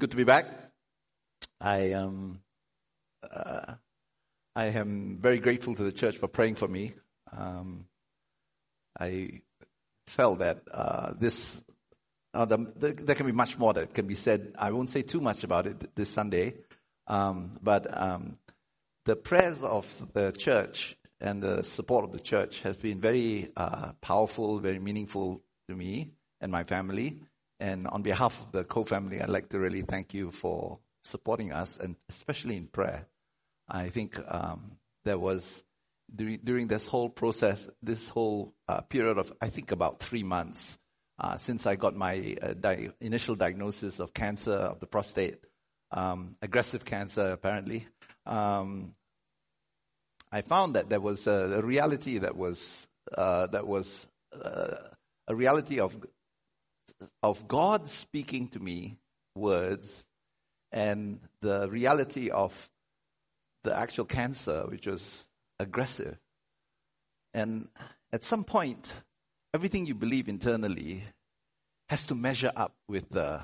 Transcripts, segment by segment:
Good to be back. I um, uh, I am very grateful to the church for praying for me. Um, I felt that uh, this uh, the, the, there can be much more that can be said. I won't say too much about it this Sunday, um, but um, the prayers of the church and the support of the church has been very uh, powerful, very meaningful to me and my family. And on behalf of the Co family, I'd like to really thank you for supporting us, and especially in prayer. I think um, there was during, this whole process, this whole uh, period of I think about three months uh, since I got my uh, di- initial diagnosis of cancer of the prostate, um, aggressive cancer apparently. Um, I found that there was a, a reality that was uh, that was uh, a reality of of God speaking to me words and the reality of the actual cancer, which was aggressive. And at some point, everything you believe internally has to measure up with the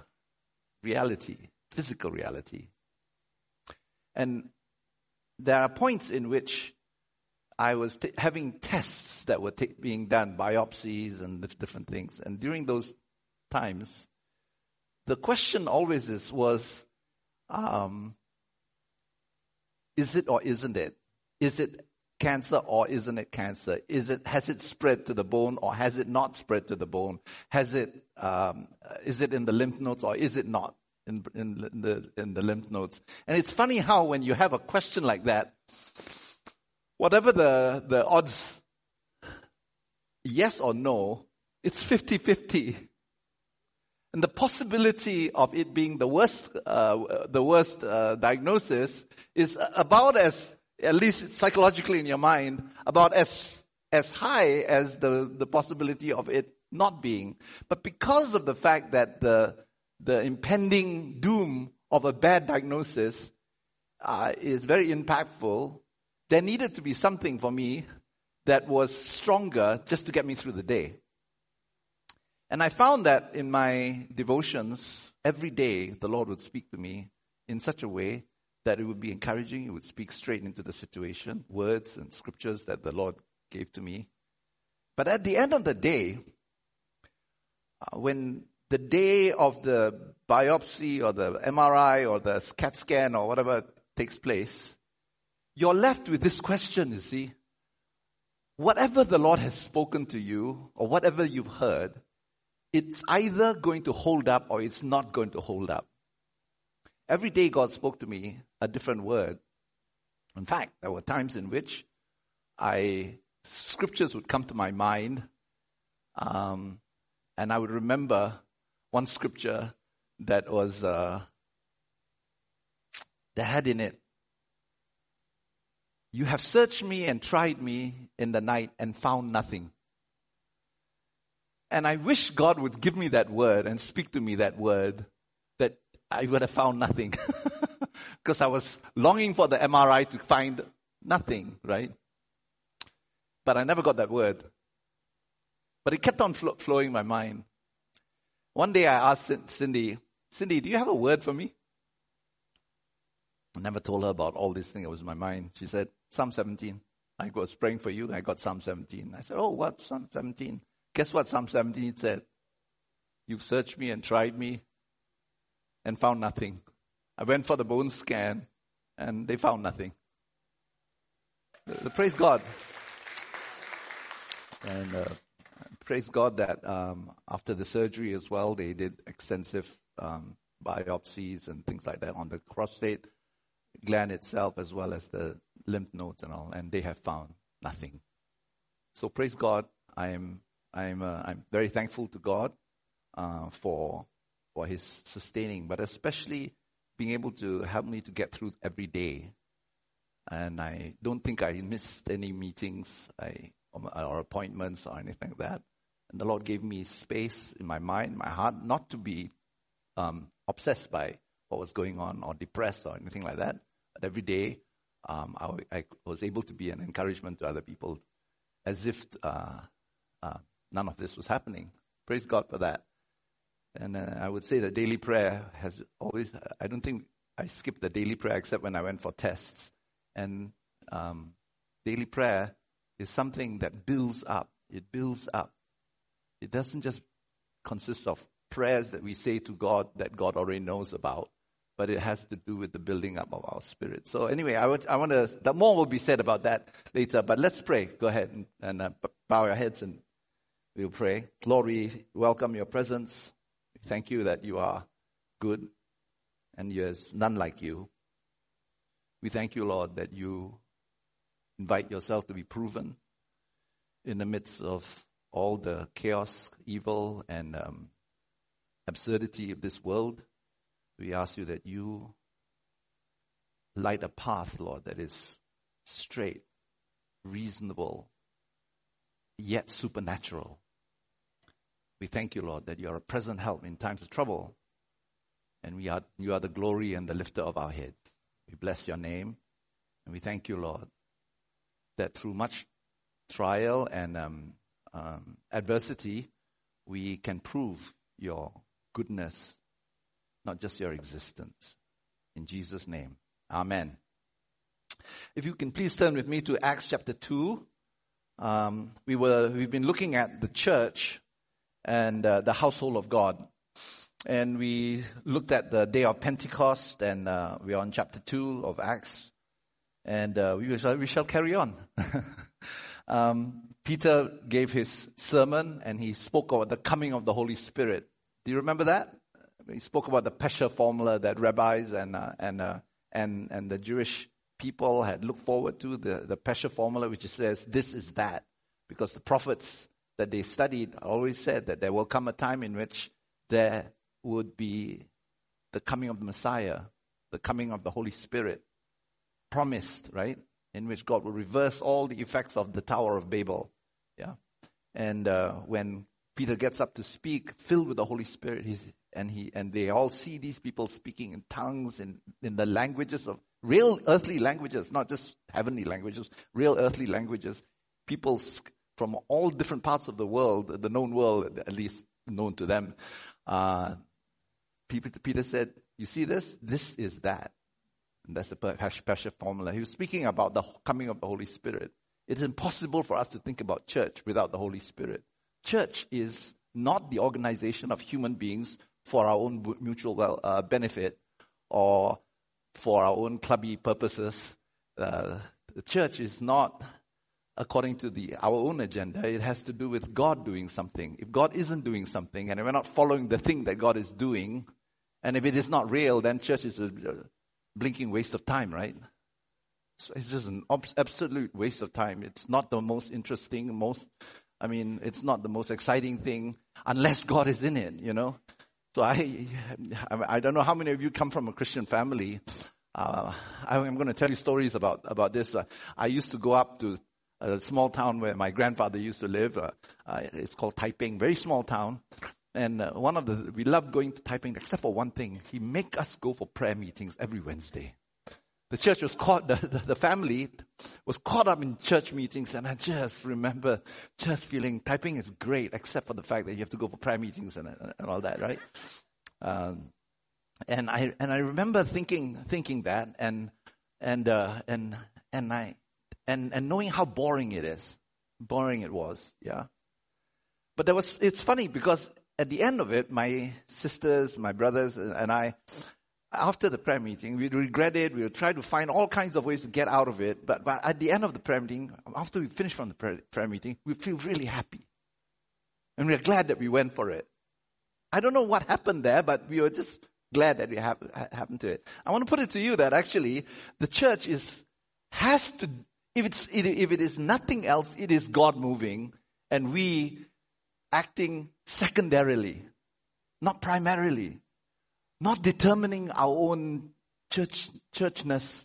reality, physical reality. And there are points in which I was t- having tests that were t- being done, biopsies and different things. And during those times, the question always is, was, um, is it or isn't it? Is it cancer or isn't it cancer? Is it, has it spread to the bone or has it not spread to the bone? Has it, um, is it in the lymph nodes or is it not in, in, in, the, in the lymph nodes? And it's funny how when you have a question like that, whatever the, the odds, yes or no, it's 50-50. And the possibility of it being the worst, uh, the worst uh, diagnosis is about as, at least psychologically in your mind, about as as high as the the possibility of it not being. But because of the fact that the the impending doom of a bad diagnosis uh, is very impactful, there needed to be something for me that was stronger just to get me through the day. And I found that in my devotions, every day the Lord would speak to me in such a way that it would be encouraging. He would speak straight into the situation, words and scriptures that the Lord gave to me. But at the end of the day, uh, when the day of the biopsy or the MRI or the CAT scan or whatever takes place, you're left with this question, you see. Whatever the Lord has spoken to you or whatever you've heard, it's either going to hold up or it's not going to hold up. Every day God spoke to me a different word. In fact, there were times in which I scriptures would come to my mind, um, and I would remember one scripture that was uh, that had in it, "You have searched me and tried me in the night and found nothing." And I wish God would give me that word and speak to me that word that I would have found nothing. Because I was longing for the MRI to find nothing, right? But I never got that word. But it kept on fl- flowing my mind. One day I asked Cindy, Cindy, do you have a word for me? I never told her about all these things that was in my mind. She said, Psalm 17. I was praying for you. I got Psalm 17. I said, Oh, what? Psalm 17. Guess what Psalm 17 said? You've searched me and tried me and found nothing. I went for the bone scan and they found nothing. The, the praise God. And uh, praise God that um, after the surgery as well, they did extensive um, biopsies and things like that on the prostate gland itself as well as the lymph nodes and all, and they have found nothing. So praise God. I am I'm, uh, I'm very thankful to God uh, for, for His sustaining, but especially being able to help me to get through every day. And I don't think I missed any meetings I, or appointments or anything like that. And the Lord gave me space in my mind, my heart, not to be um, obsessed by what was going on or depressed or anything like that. But every day, um, I, I, was able to be an encouragement to other people, as if uh, uh, none of this was happening. Praise God for that. And uh, I would say that daily prayer has always, I don't think I skipped the daily prayer except when I went for tests. And um, daily prayer is something that builds up. It builds up. It doesn't just consist of prayers that we say to God that God already knows about, but it has to do with the building up of our spirit. So anyway, I, would, I want to, more will be said about that later, but let's pray. Go ahead and, and uh, bow your heads and we'll pray. Lord, we welcome your presence. Thank you that you are good and there's none like you. We thank you, Lord, that you invite yourself to be proven in the midst of all the chaos, evil, and um, absurdity of this world. We ask you that you light a path, Lord, that is straight, reasonable, yet supernatural. We thank you, Lord, that you are a present help in times of trouble. And we are, you are the glory and the lifter of our heads. We bless your name. And we thank you, Lord, that through much trial and um, um, adversity, we can prove your goodness, not just your existence. In Jesus' name, Amen. If you can please turn with me to Acts chapter 2. Um, we were, we've been looking at the church and uh, the household of God. And we looked at the day of Pentecost, and uh, we're on chapter 2 of Acts. And uh, we, shall, we shall carry on. um, Peter gave his sermon, and he spoke about the coming of the Holy Spirit. Do you remember that? He spoke about the Pesher formula that rabbis and, uh, and, uh, and, and the Jewish people had looked forward to, the, the Pesher formula, which says, this is that. Because the prophets that they studied always said that there will come a time in which there would be the coming of the Messiah, the coming of the Holy Spirit, promised, right? In which God will reverse all the effects of the Tower of Babel. Yeah. And uh, when Peter gets up to speak, filled with the Holy Spirit, he's, and he and they all see these people speaking in tongues in, in the languages of real earthly languages, not just heavenly languages, real earthly languages. People from all different parts of the world, the known world, at least known to them. Uh, Peter said, you see this? This is that. And that's the Pesher formula. He was speaking about the coming of the Holy Spirit. It is impossible for us to think about church without the Holy Spirit. Church is not the organization of human beings for our own mutual well, uh, benefit or for our own clubby purposes. Uh, the church is not according to the, our own agenda. It has to do with God doing something. If God isn't doing something and we're not following the thing that God is doing, and if it is not real, then church is a blinking waste of time, right? So it's just an absolute waste of time. It's not the most interesting, most, I mean, it's not the most exciting thing unless God is in it, you know? So I, I don't know how many of you come from a Christian family. Uh, I'm going to tell you stories about, about this. Uh, I used to go up to a small town where my grandfather used to live. Uh, uh, it's called Taiping, very small town. And uh, one of the, we loved going to Taiping, except for one thing. He make us go for prayer meetings every Wednesday. The church was caught, the, the, the family was caught up in church meetings and I just remember just feeling Taiping is great except for the fact that you have to go for prayer meetings and, and all that, right? Um, and I, and I remember thinking, thinking that and, and, uh, and, and I, and, and knowing how boring it is. Boring it was, yeah. But there was, it's funny because at the end of it, my sisters, my brothers, uh, and I, after the prayer meeting, we'd regret it. We would try to find all kinds of ways to get out of it. But, but at the end of the prayer meeting, after we finished from the prayer, prayer meeting, we feel really happy. And we're glad that we went for it. I don't know what happened there, but we were just glad that we have, happened to it. I want to put it to you that actually the church is, has to if, it's, if it is nothing else, it is God moving and we acting secondarily, not primarily, not determining our own church, churchness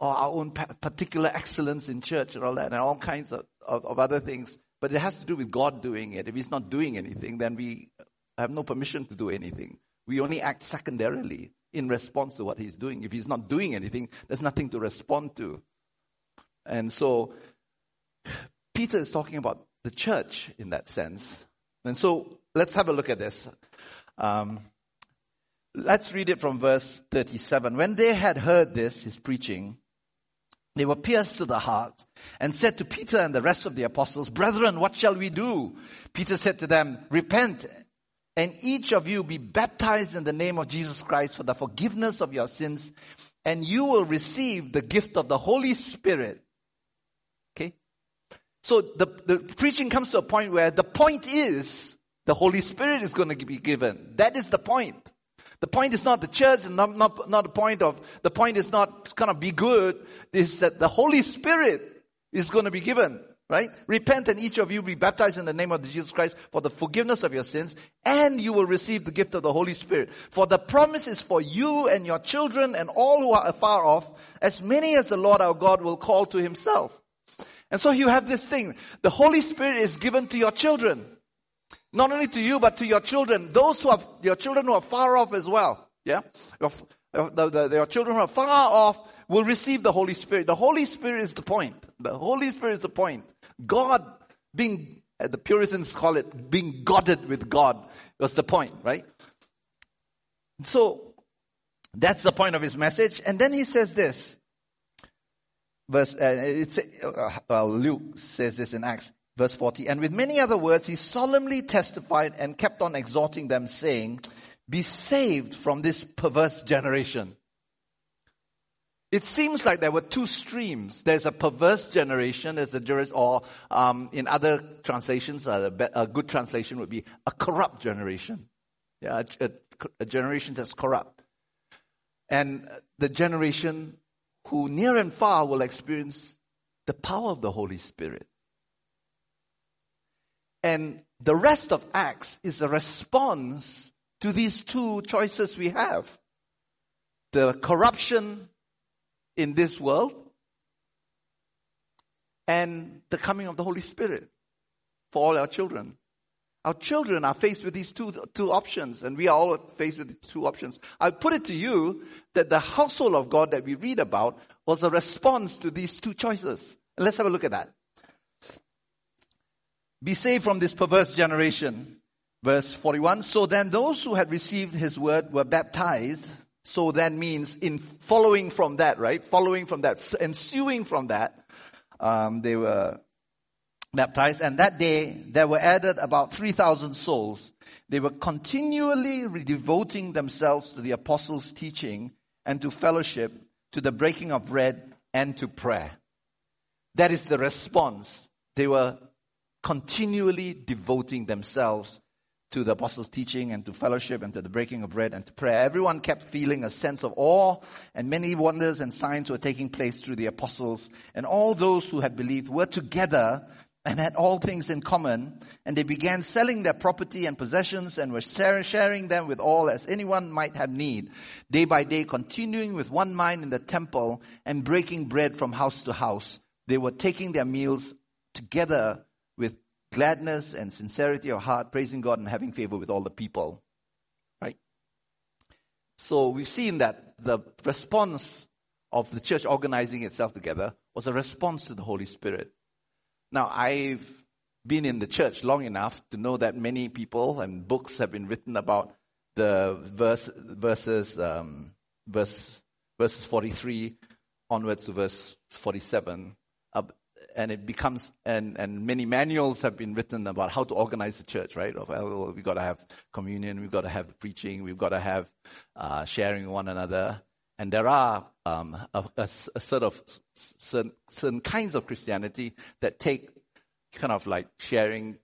or our own particular excellence in church and all that and all kinds of, of, of other things. But it has to do with God doing it. If He's not doing anything, then we have no permission to do anything. We only act secondarily in response to what He's doing. If He's not doing anything, there's nothing to respond to. And so Peter is talking about the church in that sense. And so let's have a look at this. Um, let's read it from verse 37. When they had heard this, his preaching, they were pierced to the heart and said to Peter and the rest of the apostles, Brethren, what shall we do? Peter said to them, Repent and each of you be baptized in the name of Jesus Christ for the forgiveness of your sins and you will receive the gift of the Holy Spirit. So the, the preaching comes to a point where the point is the Holy Spirit is going to be given. That is the point. The point is not the church and not, not, not the point of, the point is not kind of be good, is that the Holy Spirit is going to be given, right? Repent and each of you be baptized in the name of Jesus Christ for the forgiveness of your sins and you will receive the gift of the Holy Spirit. For the promise is for you and your children and all who are afar off, as many as the Lord our God will call to himself. And so you have this thing. The Holy Spirit is given to your children. Not only to you, but to your children. Those who have, your children who are far off as well. Yeah? Your, the, the, your children who are far off will receive the Holy Spirit. The Holy Spirit is the point. The Holy Spirit is the point. God being, uh, the Puritans call it being godded with God was the point, right? So, that's the point of his message. And then he says this. Verse, uh, uh, well, Luke says this in Acts. Verse 40, and with many other words, he solemnly testified and kept on exhorting them saying, be saved from this perverse generation. It seems like there were two streams. There's a perverse generation, there's a, or um, in other translations, a, a, good translation would be a corrupt generation. Yeah, a, a, a generation that's corrupt. And the generation who near and far will experience the power of the Holy Spirit. And the rest of Acts is a response to these two choices we have. The corruption in this world and the coming of the Holy Spirit for all our children. Our children are faced with these two, two options, and we are all faced with two options. I put it to you that the household of God that we read about was a response to these two choices. And let's have a look at that. Be saved from this perverse generation. Verse 41. So then those who had received his word were baptized. So that means in following from that, right? Following from that, ensuing from that, um, they were baptized. And that day there were added about 3,000 souls. They were continually devoting themselves to the apostles' teaching and to fellowship, to the breaking of bread and to prayer. That is the response. They were continually devoting themselves to the apostles' teaching and to fellowship and to the breaking of bread and to prayer. Everyone kept feeling a sense of awe and many wonders and signs were taking place through the apostles and all those who had believed were together and had all things in common and they began selling their property and possessions and were sharing them with all as anyone might have need. Day by day continuing with one mind in the temple and breaking bread from house to house. They were taking their meals together with gladness and sincerity of heart, praising God and having favor with all the people. Right? So we've seen that the response of the church organizing itself together was a response to the Holy Spirit. Now, I've been in the church long enough to know that many people and books have been written about the verse, verses, um, verse, verses 43 onwards to verse 47 and it becomes and and many manuals have been written about how to organize the church, right? Of well, we've got to have communion, we've got to have preaching, we've got to have uh, sharing one another, and there are um, a, a, a, sort of certain, certain kinds of Christianity that take kind of like sharing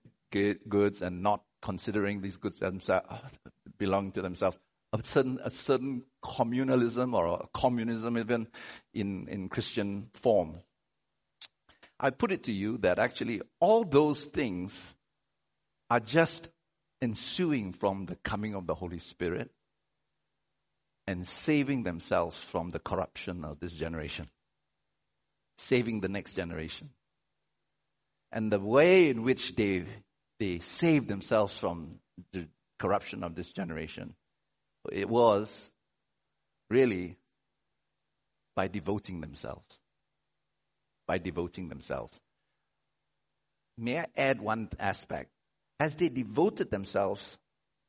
goods and not considering these goods themselves belong to themselves. A certain a certain communalism or communism even in in Christian form. I put it to you that actually all those things are just ensuing from the coming of the Holy Spirit and saving themselves from the corruption of this generation, saving the next generation. And the way in which they, they saved themselves from the corruption of this generation, it was really by devoting themselves by devoting themselves. May I add one aspect? As they devoted themselves,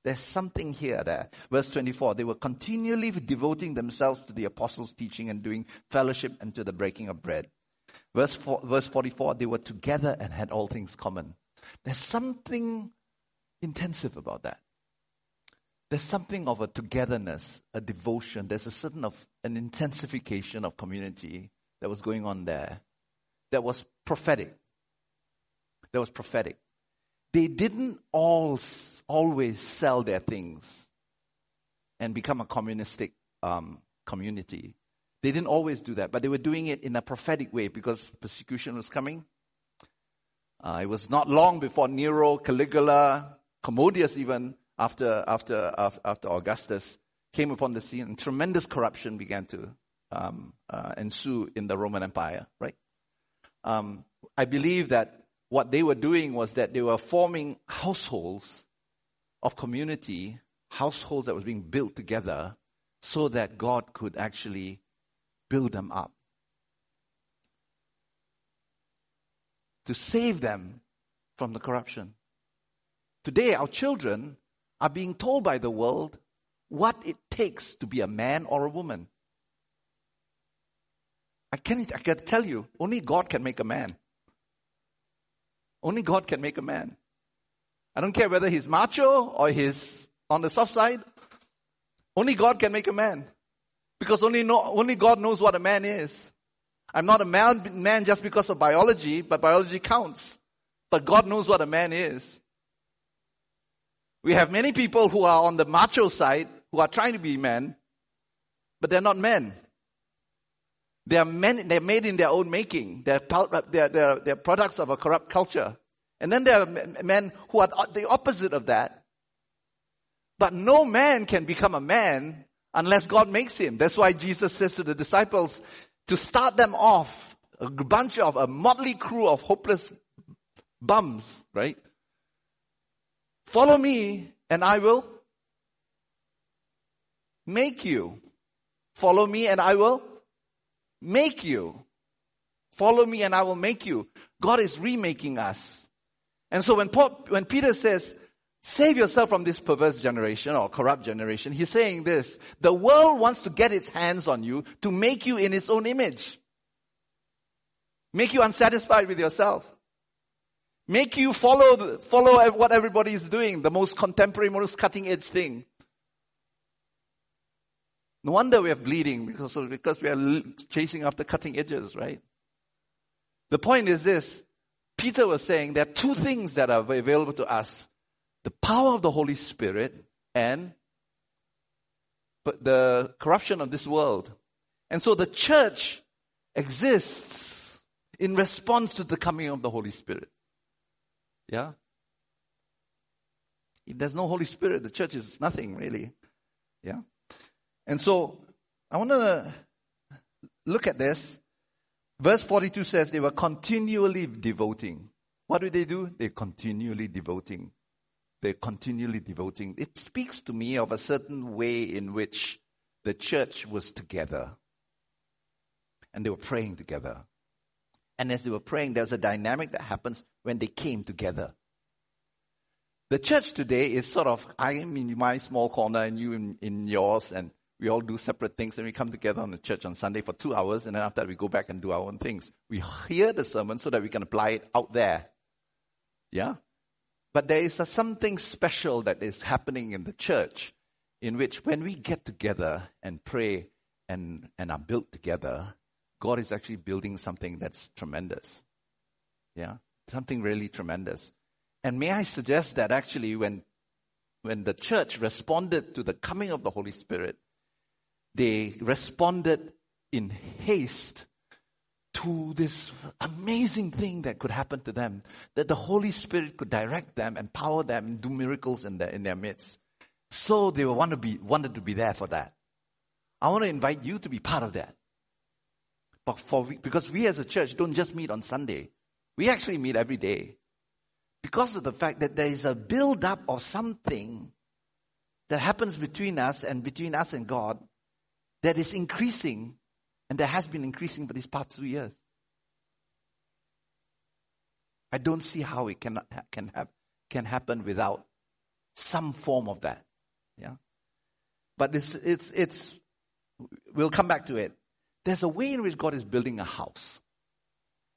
There's something here there. Verse 24, they were continually devoting themselves to the apostles' teaching and doing fellowship and to the breaking of bread. Verse, four, verse 44, they were together and had all things common. There's something intensive about that. There's something of a togetherness, a devotion. There's a certain of an intensification of community that was going on there that was prophetic. That was prophetic. They didn't all always sell their things and become a communistic um, community. They didn't always do that, but they were doing it in a prophetic way because persecution was coming. Uh, it was not long before Nero, Caligula, Commodius even, after, after, after Augustus, came upon the scene and tremendous corruption began to um, uh, ensue in the Roman Empire, right? Um, I believe that what they were doing was that they were forming households of community, households that was being built together so that God could actually build them up. To save them from the corruption. Today, our children are being told by the world what it takes to be a man or a woman. I can't, I can tell you, only God can make a man. Only God can make a man. I don't care whether he's macho or he's on the soft side. Only God can make a man. Because only, know, only God knows what a man is. I'm not a man, man just because of biology, but biology counts. But God knows what a man is. We have many people who are on the macho side, who are trying to be men, but they're not men. They are men, they're made in their own making. They're, they're, they're, they're products of a corrupt culture. And then there are men who are the opposite of that. But no man can become a man unless God makes him. That's why Jesus says to the disciples to start them off, a bunch of a motley crew of hopeless bums, right? Follow me and I will make you. Follow me and I will make you. Follow me and I will make you. God is remaking us. And so when, Paul, when Peter says, save yourself from this perverse generation or corrupt generation, he's saying this, the world wants to get its hands on you to make you in its own image. Make you unsatisfied with yourself. Make you follow, follow what everybody is doing, the most contemporary, most cutting edge thing. No wonder we are bleeding because, because we are chasing after cutting edges, right? The point is this. Peter was saying there are two things that are available to us. The power of the Holy Spirit and the corruption of this world. And so the church exists in response to the coming of the Holy Spirit. Yeah? If there's no Holy Spirit, the church is nothing really. Yeah? And so I want to look at this. Verse 42 says they were continually devoting. What do they do? They're continually devoting. They're continually devoting. It speaks to me of a certain way in which the church was together. And they were praying together. And as they were praying, there's a dynamic that happens when they came together. The church today is sort of, I'm in my small corner and you in, in yours, and we all do separate things and we come together on the church on Sunday for two hours and then after that we go back and do our own things. We hear the sermon so that we can apply it out there. Yeah? But there is a, something special that is happening in the church in which when we get together and pray and, and are built together, God is actually building something that's tremendous. Yeah? Something really tremendous. And may I suggest that actually when, when the church responded to the coming of the Holy Spirit, they responded in haste to this amazing thing that could happen to them, that the Holy Spirit could direct them, empower them, and do miracles in their, in their midst. So they want to be, wanted to be there for that. I want to invite you to be part of that. But for, because we as a church don't just meet on Sunday. We actually meet every day. Because of the fact that there is a build up of something that happens between us and between us and God that is increasing and that has been increasing for these past two years. I don't see how it can, can, have, can happen without some form of that. Yeah. But it's, it's, it's, we'll come back to it. There's a way in which God is building a house.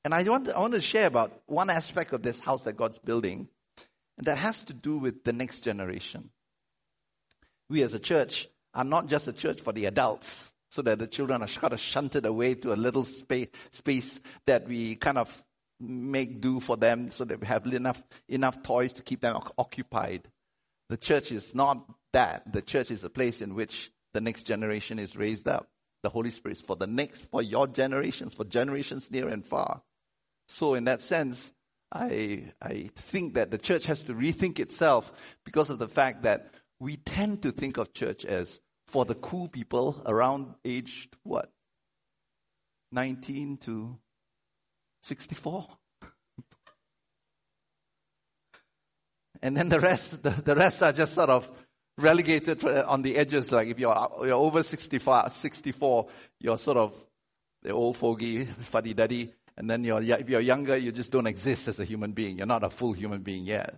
And I want, I want to share about one aspect of this house that God's building, and that has to do with the next generation. We as a church are not just a church for the adults, so that the children are kind of shunted away to a little space, space that we kind of make do for them so that we have enough, enough toys to keep them occupied. The church is not that. The church is a place in which the next generation is raised up. The Holy Spirit is for the next, for your generations, for generations near and far. So in that sense, I, I think that the church has to rethink itself because of the fact that we tend to think of church as for the cool people around aged what? 19 to 64? and then the rest, the, the rest are just sort of relegated uh, on the edges. Like if you're, uh, you're over 65, 64, you're sort of the old fogey, fuddy duddy. And then you're, if you're younger, you just don't exist as a human being. You're not a full human being yet.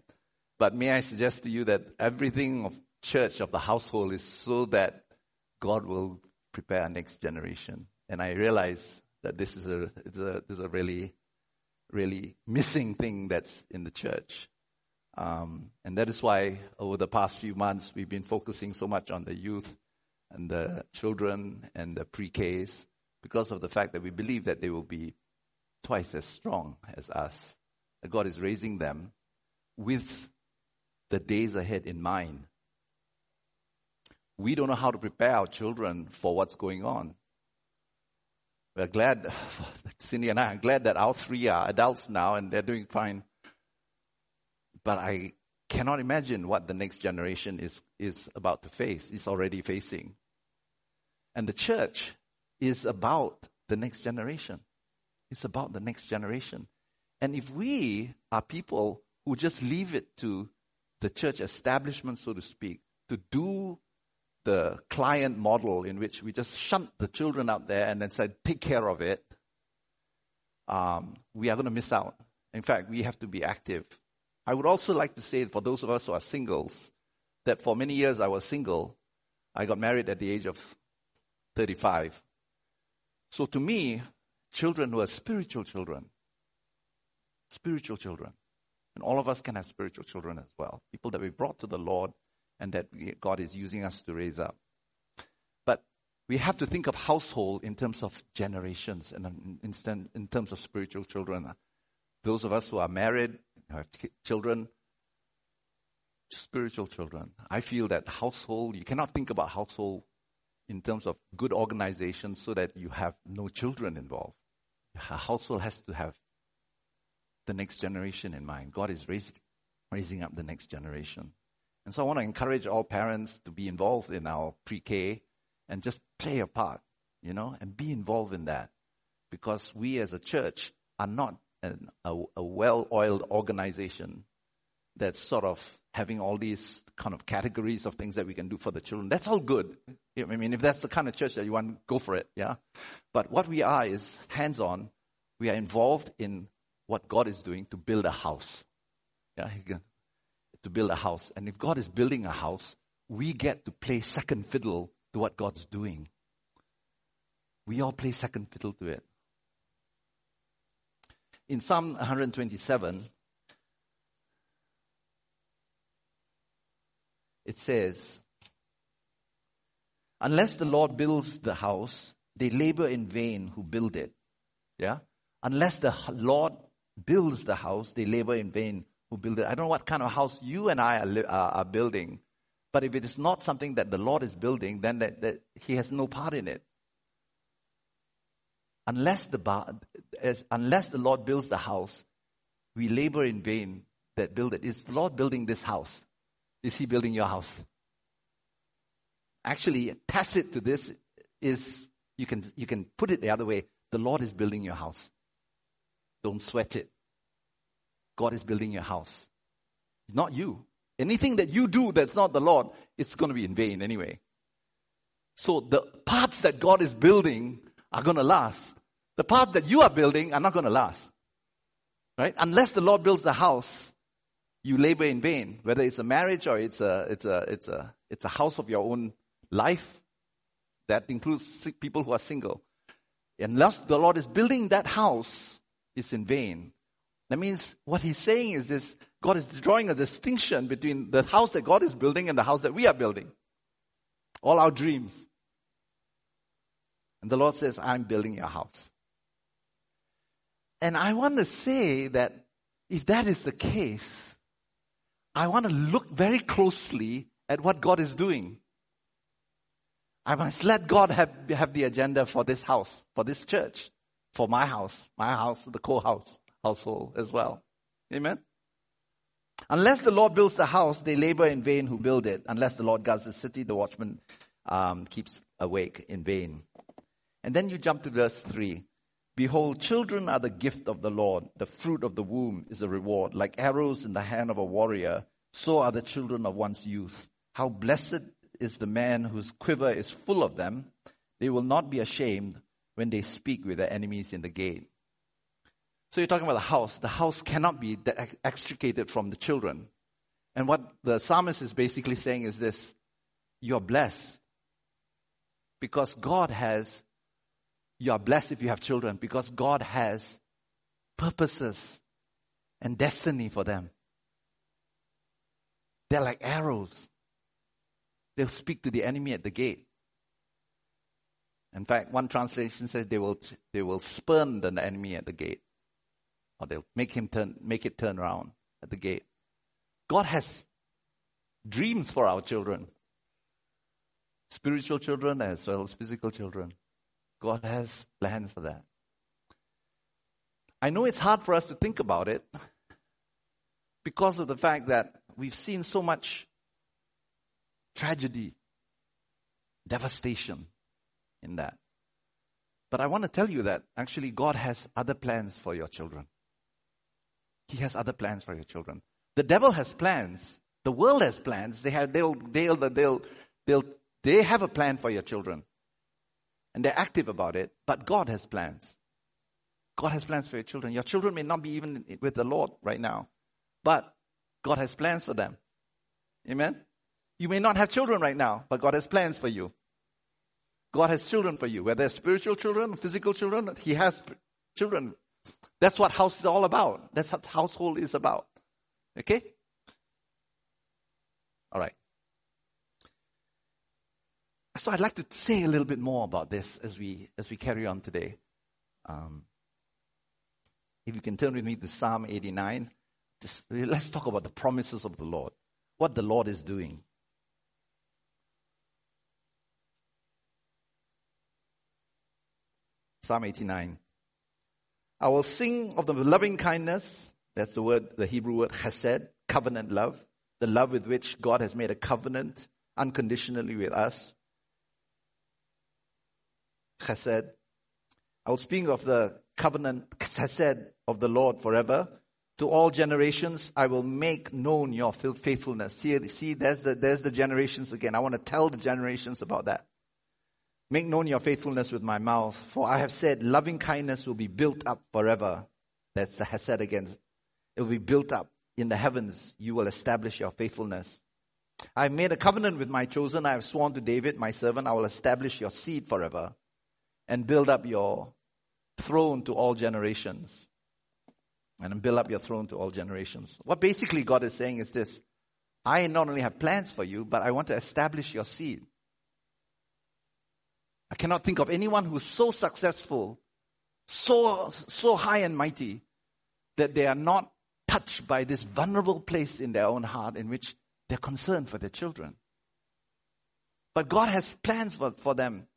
But may I suggest to you that everything of church, of the household is so that God will prepare our next generation. And I realize that this is a, a, this is a really, really missing thing that's in the church. Um, and that is why over the past few months we've been focusing so much on the youth and the children and the pre-Ks because of the fact that we believe that they will be twice as strong as us. That God is raising them with the days ahead in mind. We don't know how to prepare our children for what's going on. We're glad, Cindy and I are glad that our three are adults now and they're doing fine. But I cannot imagine what the next generation is, is about to face, is already facing. And the church is about the next generation. It's about the next generation. And if we are people who just leave it to the church establishment, so to speak, to do the client model in which we just shunt the children out there and then say, take care of it, um, we are going to miss out. In fact, we have to be active. I would also like to say for those of us who are singles, that for many years I was single. I got married at the age of 35. So to me, children were spiritual children. Spiritual children. And all of us can have spiritual children as well. People that we brought to the Lord and that God is using us to raise up. But we have to think of household in terms of generations and in, in terms of spiritual children. Those of us who are married, who have children, spiritual children. I feel that household, you cannot think about household in terms of good organization so that you have no children involved. A household has to have the next generation in mind. God is raising, raising up the next generation. And so I want to encourage all parents to be involved in our pre-K and just play a part, you know, and be involved in that. Because we as a church are not an, a, a well-oiled organization that's sort of having all these kind of categories of things that we can do for the children. That's all good. I mean, if that's the kind of church that you want, go for it, yeah? But what we are is hands-on. We are involved in what God is doing to build a house. Yeah, to build a house. And if God is building a house, we get to play second fiddle to what God's doing. We all play second fiddle to it. In Psalm 127, it says, Unless the Lord builds the house, they labor in vain who build it. Yeah? Unless the Lord builds the house, they labor in vain who build it. I don't know what kind of house you and I are, are, are building, but if it is not something that the Lord is building, then that, that He has no part in it. Unless the, as, unless the Lord builds the house, we labor in vain that build it. Is the Lord building this house? Is He building your house? Actually, tacit to this is you can you can put it the other way. The Lord is building your house. Don't sweat it. God is building your house. Not you. Anything that you do that's not the Lord, it's going to be in vain anyway. So the parts that God is building are going to last. The parts that you are building are not going to last. Right? Unless the Lord builds the house, you labor in vain, whether it's a marriage or it's a, it's a, it's a, it's a house of your own life. That includes people who are single. Unless the Lord is building that house, it's in vain. That means what he's saying is this, God is drawing a distinction between the house that God is building and the house that we are building. All our dreams. And the Lord says, I'm building your house. And I want to say that if that is the case, I want to look very closely at what God is doing. I must let God have, have the agenda for this house, for this church, for my house, my house, the core house, household as well. Amen. Unless the Lord builds the house, they labor in vain who build it. Unless the Lord guards the city, the watchman um, keeps awake in vain. And then you jump to verse 3. Behold, children are the gift of the Lord. The fruit of the womb is a reward. Like arrows in the hand of a warrior, so are the children of one's youth. How blessed is the man whose quiver is full of them. They will not be ashamed when they speak with their enemies in the gate. So you're talking about the house. The house cannot be extricated from the children. And what the psalmist is basically saying is this you're blessed because God has, you are blessed if you have children because God has purposes and destiny for them. They're like arrows. They'll speak to the enemy at the gate. In fact, one translation says they will, they will spurn the enemy at the gate. Or they'll make him turn, make it turn around at the gate. God has dreams for our children. Spiritual children as well as physical children. God has plans for that. I know it's hard for us to think about it because of the fact that we've seen so much tragedy, devastation in that. But I want to tell you that actually God has other plans for your children. He has other plans for your children. The devil has plans. The world has plans. They have, they'll, they'll, they'll, they'll, they have a plan for your children. And they're active about it, but God has plans. God has plans for your children. Your children may not be even with the Lord right now, but God has plans for them. Amen? You may not have children right now, but God has plans for you. God has children for you, whether spiritual children, physical children, He has children. That's what house is all about. That's what household is about. Okay? All right. So I'd like to say a little bit more about this as we as we carry on today. Um, if you can turn with me to Psalm 89, just, let's talk about the promises of the Lord, what the Lord is doing. Psalm 89. I will sing of the loving kindness. That's the word, the Hebrew word chesed, covenant love. The love with which God has made a covenant unconditionally with us. Chesed. I will speak of the covenant chesed of the Lord forever. To all generations, I will make known your faithfulness. See, see, there's the, there's the generations again. I want to tell the generations about that. Make known your faithfulness with my mouth, for I have said loving kindness will be built up forever. That's the Hesed again. It will be built up in the heavens. You will establish your faithfulness. I have made a covenant with my chosen. I have sworn to David, my servant, I will establish your seed forever and build up your throne to all generations. And build up your throne to all generations. What basically God is saying is this I not only have plans for you, but I want to establish your seed. I cannot think of anyone who's so successful, so, so high and mighty, that they are not touched by this vulnerable place in their own heart in which they're concerned for their children. But God has plans for, for them.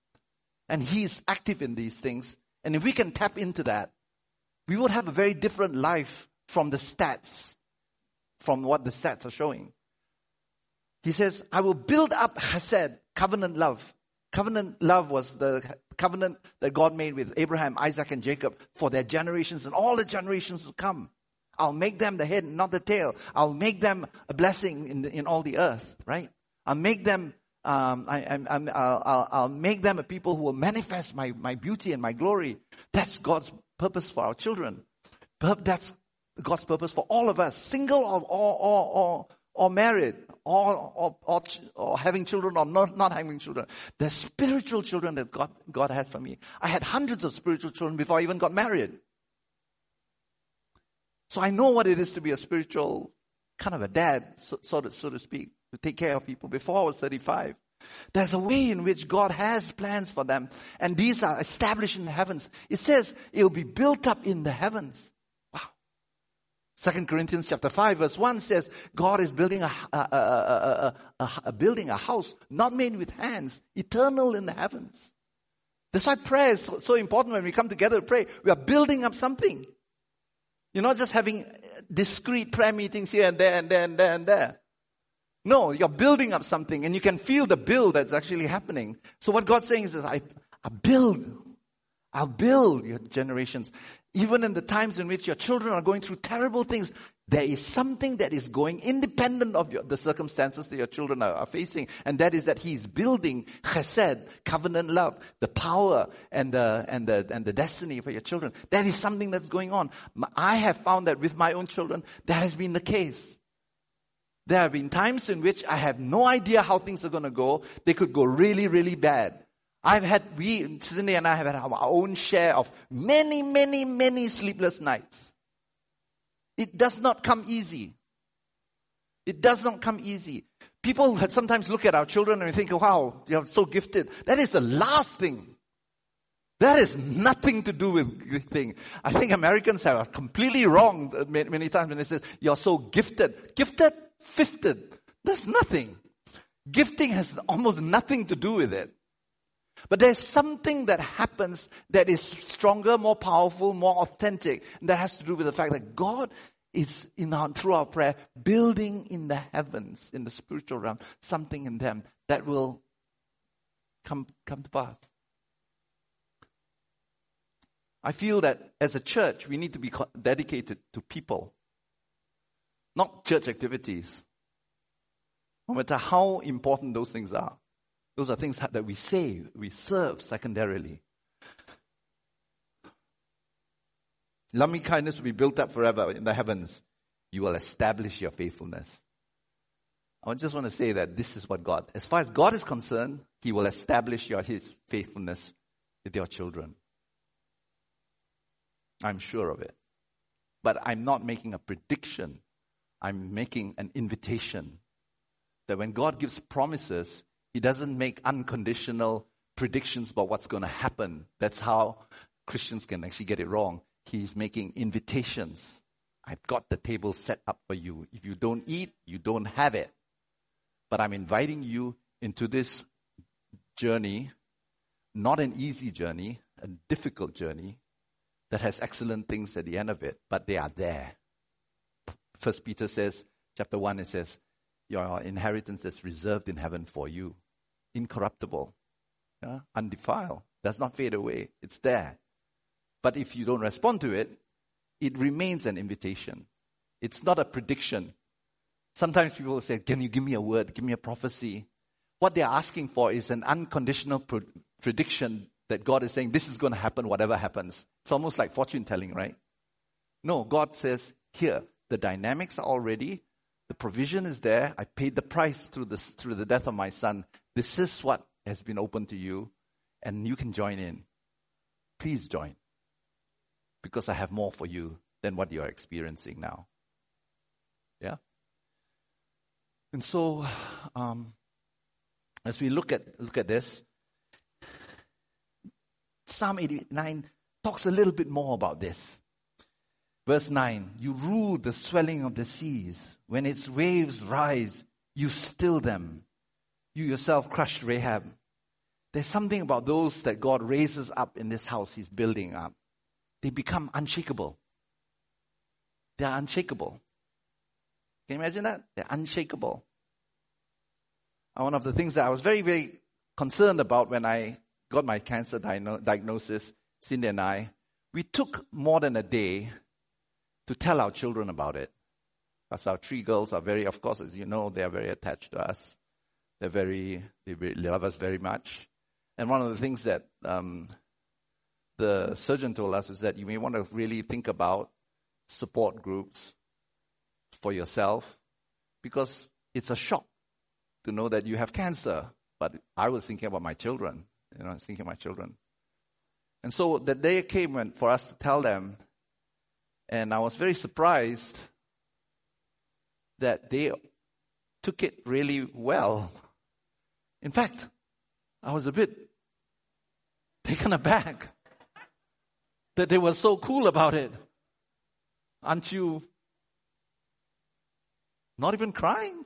And He is active in these things. And if we can tap into that, we would have a very different life from the stats, from what the stats are showing. He says, I will build up chesed, covenant love, Covenant love was the covenant that God made with Abraham, Isaac, and Jacob for their generations and all the generations to come. I'll make them the head, not the tail. I'll make them a blessing in, the, in all the earth, right? I'll make them, um, I, will I'll, I'll make them a people who will manifest my, my beauty and my glory. That's God's purpose for our children. That's God's purpose for all of us, single or, or, or, or married, or, or, or, or, having children or not, not having children. There's spiritual children that God, God has for me. I had hundreds of spiritual children before I even got married. So I know what it is to be a spiritual kind of a dad, so, so, to, so to speak, to take care of people before I was 35. There's a way in which God has plans for them, and these are established in the heavens. It says it'll be built up in the heavens. Second Corinthians chapter 5 verse 1 says God is building a, a, a, a, building a house not made with hands, eternal in the heavens. That's why prayer is so, so important when we come together to pray. We are building up something. You're not just having uh, discrete prayer meetings here and there and there and there and there. No, you're building up something and you can feel the build that's actually happening. So what God's saying is, I, I build. I'll build your generations. Even in the times in which your children are going through terrible things, there is something that is going independent of your, the circumstances that your children are, are, facing. And that is that He's building chesed, covenant love, the power and the, and the, and the destiny for your children. That is something that's going on. I have found that with my own children, that has been the case. There have been times in which I have no idea how things are going to go. They could go really, really bad. I've had, we, Cindy and I have had our own share of many, many, many sleepless nights. It does not come easy. It does not come easy. People sometimes look at our children and think, wow, you're so gifted. That is the last thing. That is nothing to do with thing. I think Americans are completely wrong many times when they say, you're so gifted. Gifted? Fifted. That's nothing. Gifting has almost nothing to do with it. But there's something that happens that is stronger, more powerful, more authentic. And that has to do with the fact that God is in our, through our prayer, building in the heavens, in the spiritual realm, something in them that will come, come to pass. I feel that as a church, we need to be dedicated to people, not church activities. No matter how important those things are. Those are things that we say, we serve secondarily. Loving kindness will be built up forever in the heavens. You will establish your faithfulness. I just want to say that this is what God, as far as God is concerned, He will establish your, His faithfulness with your children. I'm sure of it. But I'm not making a prediction. I'm making an invitation that when God gives promises, He doesn't make unconditional predictions about what's going to happen. That's how Christians can actually get it wrong. He's making invitations. I've got the table set up for you. If you don't eat, you don't have it. But I'm inviting you into this journey, not an easy journey, a difficult journey that has excellent things at the end of it, but they are there. First Peter says, chapter one, it says, your inheritance is reserved in heaven for you. Incorruptible, yeah? undefiled, does not fade away. It's there. But if you don't respond to it, it remains an invitation. It's not a prediction. Sometimes people say, Can you give me a word? Give me a prophecy. What they're asking for is an unconditional pro- prediction that God is saying, This is going to happen, whatever happens. It's almost like fortune telling, right? No, God says, Here, the dynamics are already, the provision is there. I paid the price through, this, through the death of my son. This is what has been open to you, and you can join in. Please join because I have more for you than what you're experiencing now. Yeah? And so, um, as we look at, look at this, Psalm 89 talks a little bit more about this. Verse 9, you rule the swelling of the seas. When its waves rise, you still them. You yourself crushed Rahab. There's something about those that God raises up in this house he's building up they become unshakable. They are unshakable. Can you imagine that? They're unshakable. One of the things that I was very, very concerned about when I got my cancer diagnosis, Cindy and I, we took more than a day to tell our children about it. Because our three girls are very, of course, as you know, they are very attached to us. They're very, they love us very much. And one of the things that um, the surgeon told us is that you may want to really think about support groups for yourself because it's a shock to know that you have cancer. But I was thinking about my children. You know, I was thinking of my children. And so the day came when, for us to tell them, and I was very surprised that they took it really well. In fact, I was a bit taken aback that they were so cool about it. Aren't you not even crying?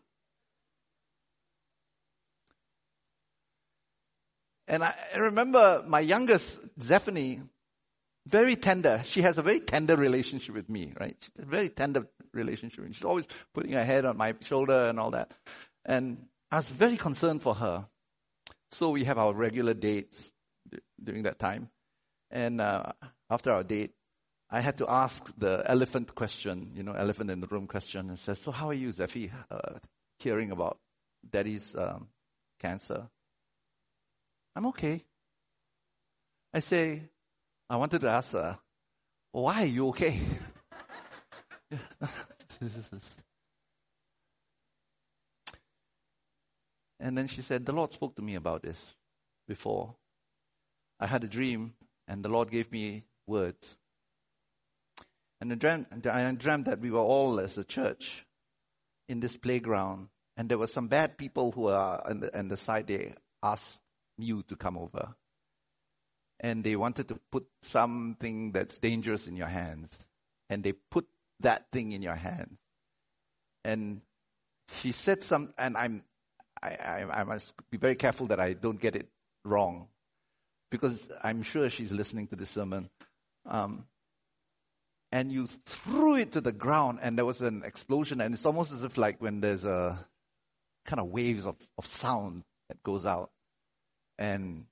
And I, remember my youngest, Zephanie, very tender. She has a very tender relationship with me, right? She's a very tender relationship. She's always putting her head on my shoulder and all that. And I was very concerned for her. So we have our regular dates during that time. And uh, after our date, I had to ask the elephant question, you know, elephant in the room question, and says, "So how are you, Zephy, uh, hearing about Daddy's um, cancer?" I'm okay. I say, I wanted to ask her, why are you okay? and then she said, the Lord spoke to me about this before. I had a dream and the Lord gave me words. And I dreamt, I dreamt that we were all as a church in this playground and there were some bad people who are on the, on the side. They asked you to come over. And they wanted to put something that's dangerous in your hands. And they put that thing in your hands. And she said some, and I'm, I, I, I must be very careful that I don't get it wrong because I'm sure she's listening to this sermon. Um, and you threw it to the ground and there was an explosion and it's almost as if like when there's a kind of waves of, of sound that goes out and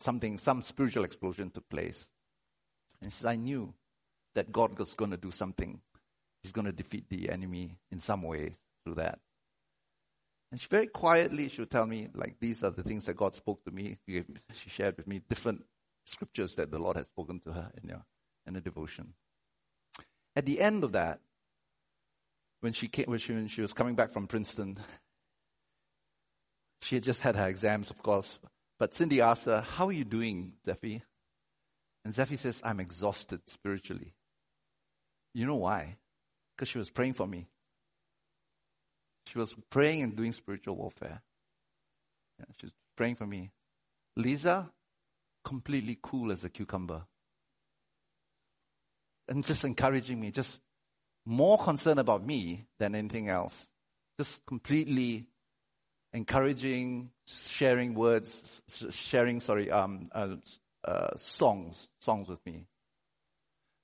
something, some spiritual explosion took place. And says, I knew that God was going to do something. He's going to defeat the enemy in some way through that. And she very quietly, she would tell me, like, these are the things that God spoke to me. She shared with me different scriptures that the Lord had spoken to her in, your, in a devotion. At the end of that, when she, came, when she, when she was coming back from Princeton, she had just had her exams, of course. But Cindy asked her, How are you doing, Zephy? And Zephy says, I'm exhausted spiritually. You know why? Because she was praying for me. She was praying and doing spiritual warfare. Yeah, she was praying for me. Lisa, completely cool as a cucumber. And just encouraging me, just more concerned about me than anything else. Just completely encouraging, sharing words, sharing, sorry, um, uh, uh, songs, songs with me.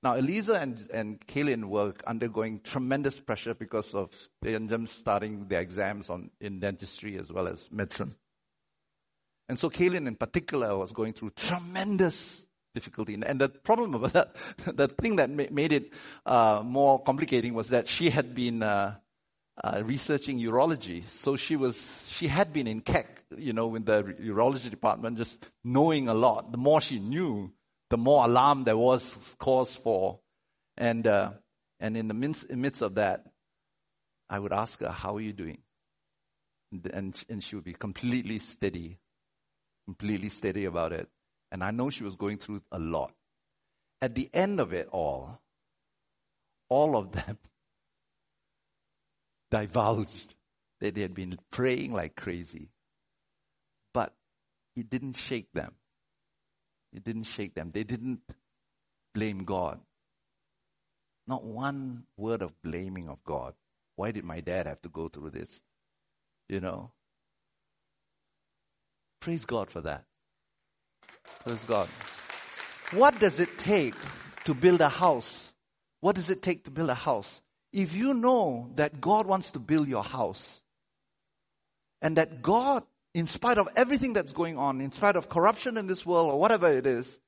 Now, Eliza and, and Kaylin were undergoing tremendous pressure because of them starting their exams on, in dentistry as well as medicine. And so Kaylin in particular was going through tremendous difficulty. And the problem about that, the thing that made it uh, more complicating was that she had been uh, uh, researching urology. So she was, she had been in Keck, you know, in the urology department, just knowing a lot. The more she knew, the more alarm there was cause for. And, uh, and in the midst, of that, I would ask her, how are you doing? And, and she would be completely steady, completely steady about it. And I know she was going through a lot. At the end of it all, all of them divulged that they had been praying like crazy. But it didn't shake them. It didn't shake them. They didn't blame God. Not one word of blaming of God. Why did my dad have to go through this? You know? Praise God for that. Praise God. What does it take to build a house? What does it take to build a house? if you know that God wants to build your house and that God, in spite of everything that's going on, in spite of corruption in this world or whatever it is,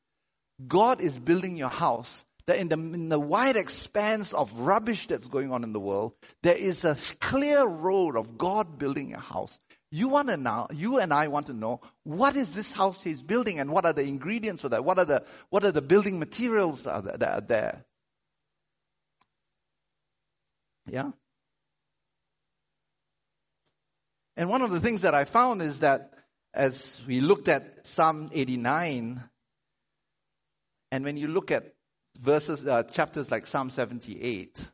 God is building your house. That in the, in the wide expanse of rubbish that's going on in the world, there is a clear road of God building your house. You want to know, you and I want to know, what is this house he's building and what are the ingredients for that? What are the, what are the building materials that are there? Yeah? And one of the things that I found is that as we looked at Psalm 89, and when you look at verses, uh, chapters like Psalm 78,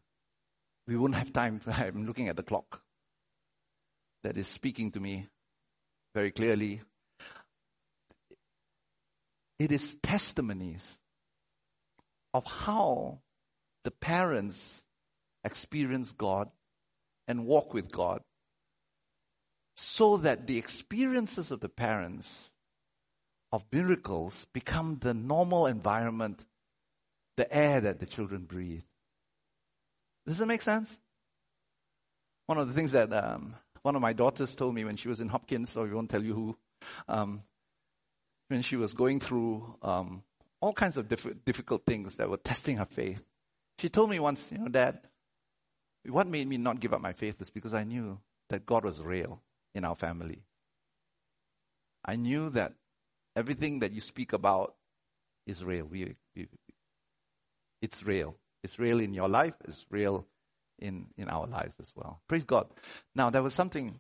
we wouldn't have time. I'm looking at the clock that is speaking to me very clearly. It is testimonies of how the parents experience God and walk with God so that the experiences of the parents of miracles become the normal environment, the air that the children breathe. Does that make sense? One of the things that um, one of my daughters told me when she was in Hopkins, so we won't tell you who, um, when she was going through um, all kinds of diff- difficult things that were testing her faith. She told me once, you know, Dad, what made me not give up my faith was because I knew that God was real in our family. I knew that everything that you speak about is real. We, we, it's real. It's real in your life. It's real in, in our lives as well. Praise God. Now, there was something,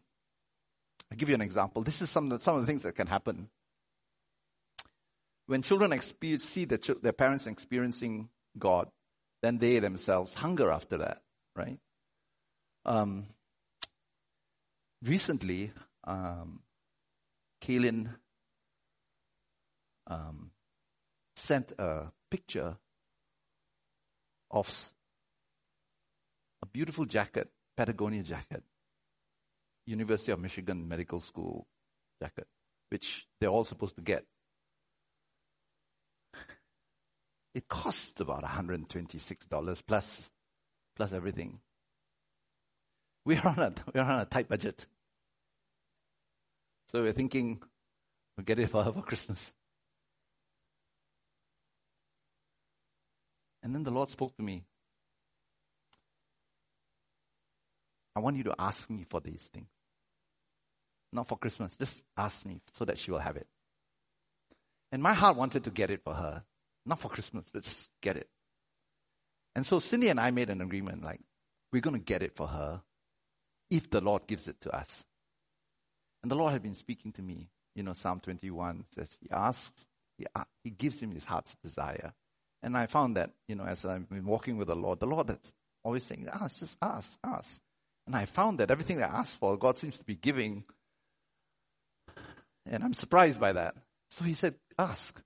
I'll give you an example. This is some some of the things that can happen. When children experience, see their, their parents experiencing God, then they themselves hunger after that, right? Um, recently, um, Kaylin um, sent a picture of a beautiful jacket, Patagonia jacket, University of Michigan Medical School jacket, which they're all supposed to get. It costs about $126 plus, plus everything. We're on a, we're on a tight budget. So we're thinking we'll get it for her for Christmas. And then the Lord spoke to me. I want you to ask me for these things. Not for Christmas, just ask me so that she will have it. And my heart wanted to get it for her. Not for Christmas, but just get it. And so Cindy and I made an agreement like, we're going to get it for her if the Lord gives it to us. And the Lord had been speaking to me. You know, Psalm 21 says, He asks, He, uh, he gives him his heart's desire. And I found that, you know, as I've been walking with the Lord, the Lord is always saying, ah, ask, just ask, ask. And I found that everything I asked for, God seems to be giving. And I'm surprised by that. So he said, ask.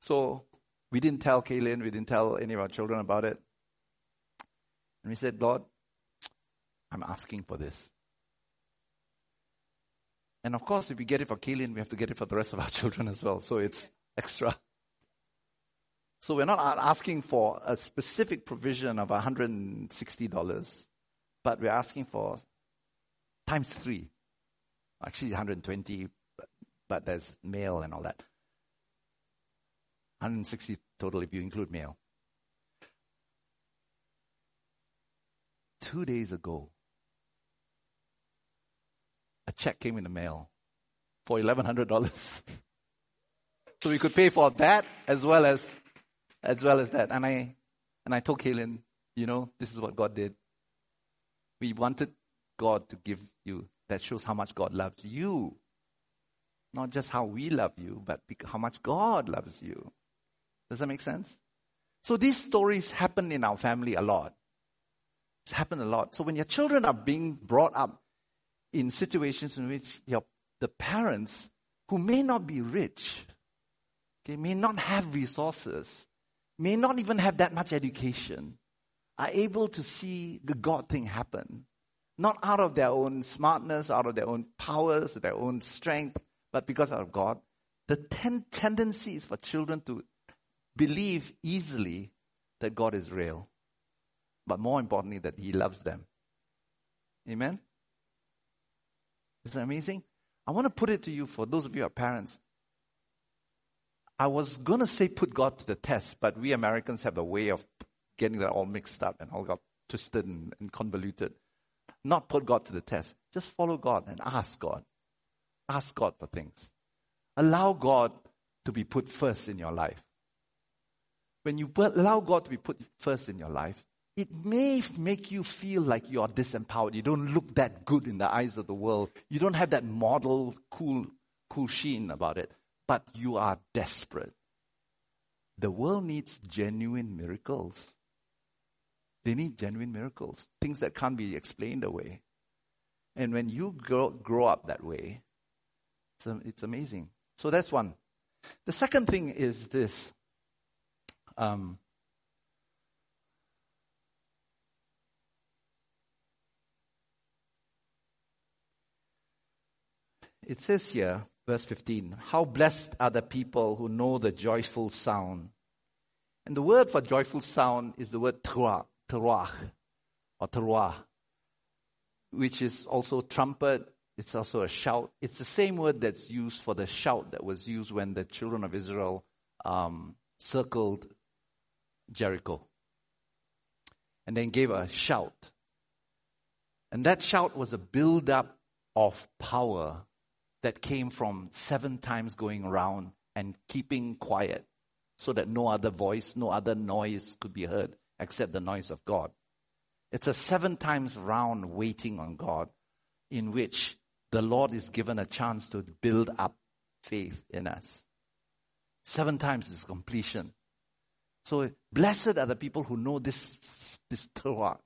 So we didn't tell Kaylin, we didn't tell any of our children about it. And we said, Lord, I'm asking for this. And of course, if we get it for Kaylin, we have to get it for the rest of our children as well. So it's extra. So we're not asking for a specific provision of $160, but we're asking for times three. Actually, 120, but there's mail and all that. 160 total if you include mail. Two days ago, check came in the mail for $1,100. so we could pay for that as well as, as well as that. And I, and I told Kaylin, you know, this is what God did. We wanted God to give you. That shows how much God loves you. Not just how we love you, but how much God loves you. Does that make sense? So these stories happen in our family a lot. It's happened a lot. So when your children are being brought up in situations in which your, the parents who may not be rich, okay, may not have resources, may not even have that much education, are able to see the God thing happen. Not out of their own smartness, out of their own powers, their own strength, but because of God. The ten- tendency is for children to believe easily that God is real, but more importantly, that He loves them. Amen? Isn't that amazing? I want to put it to you for those of you who are parents. I was going to say put God to the test, but we Americans have a way of getting that all mixed up and all got twisted and, and convoluted. Not put God to the test. Just follow God and ask God. Ask God for things. Allow God to be put first in your life. When you allow God to be put first in your life, it may make you feel like you are disempowered. You don't look that good in the eyes of the world. You don't have that model, cool, cool sheen about it. But you are desperate. The world needs genuine miracles. They need genuine miracles, things that can't be explained away. And when you grow, grow up that way, it's, it's amazing. So that's one. The second thing is this. Um, it says here, verse 15, how blessed are the people who know the joyful sound. And the word for joyful sound is the word teruah, teruah, or teruah, which is also trumpet. It's also a shout. It's the same word that's used for the shout that was used when the children of Israel um, circled Jericho. And then gave a shout. And that shout was a build up of power that came from seven times going around and keeping quiet so that no other voice, no other noise could be heard except the noise of God. It's a seven times round waiting on God in which the Lord is given a chance to build up faith in us. Seven times is completion. So blessed are the people who know this, this teruah,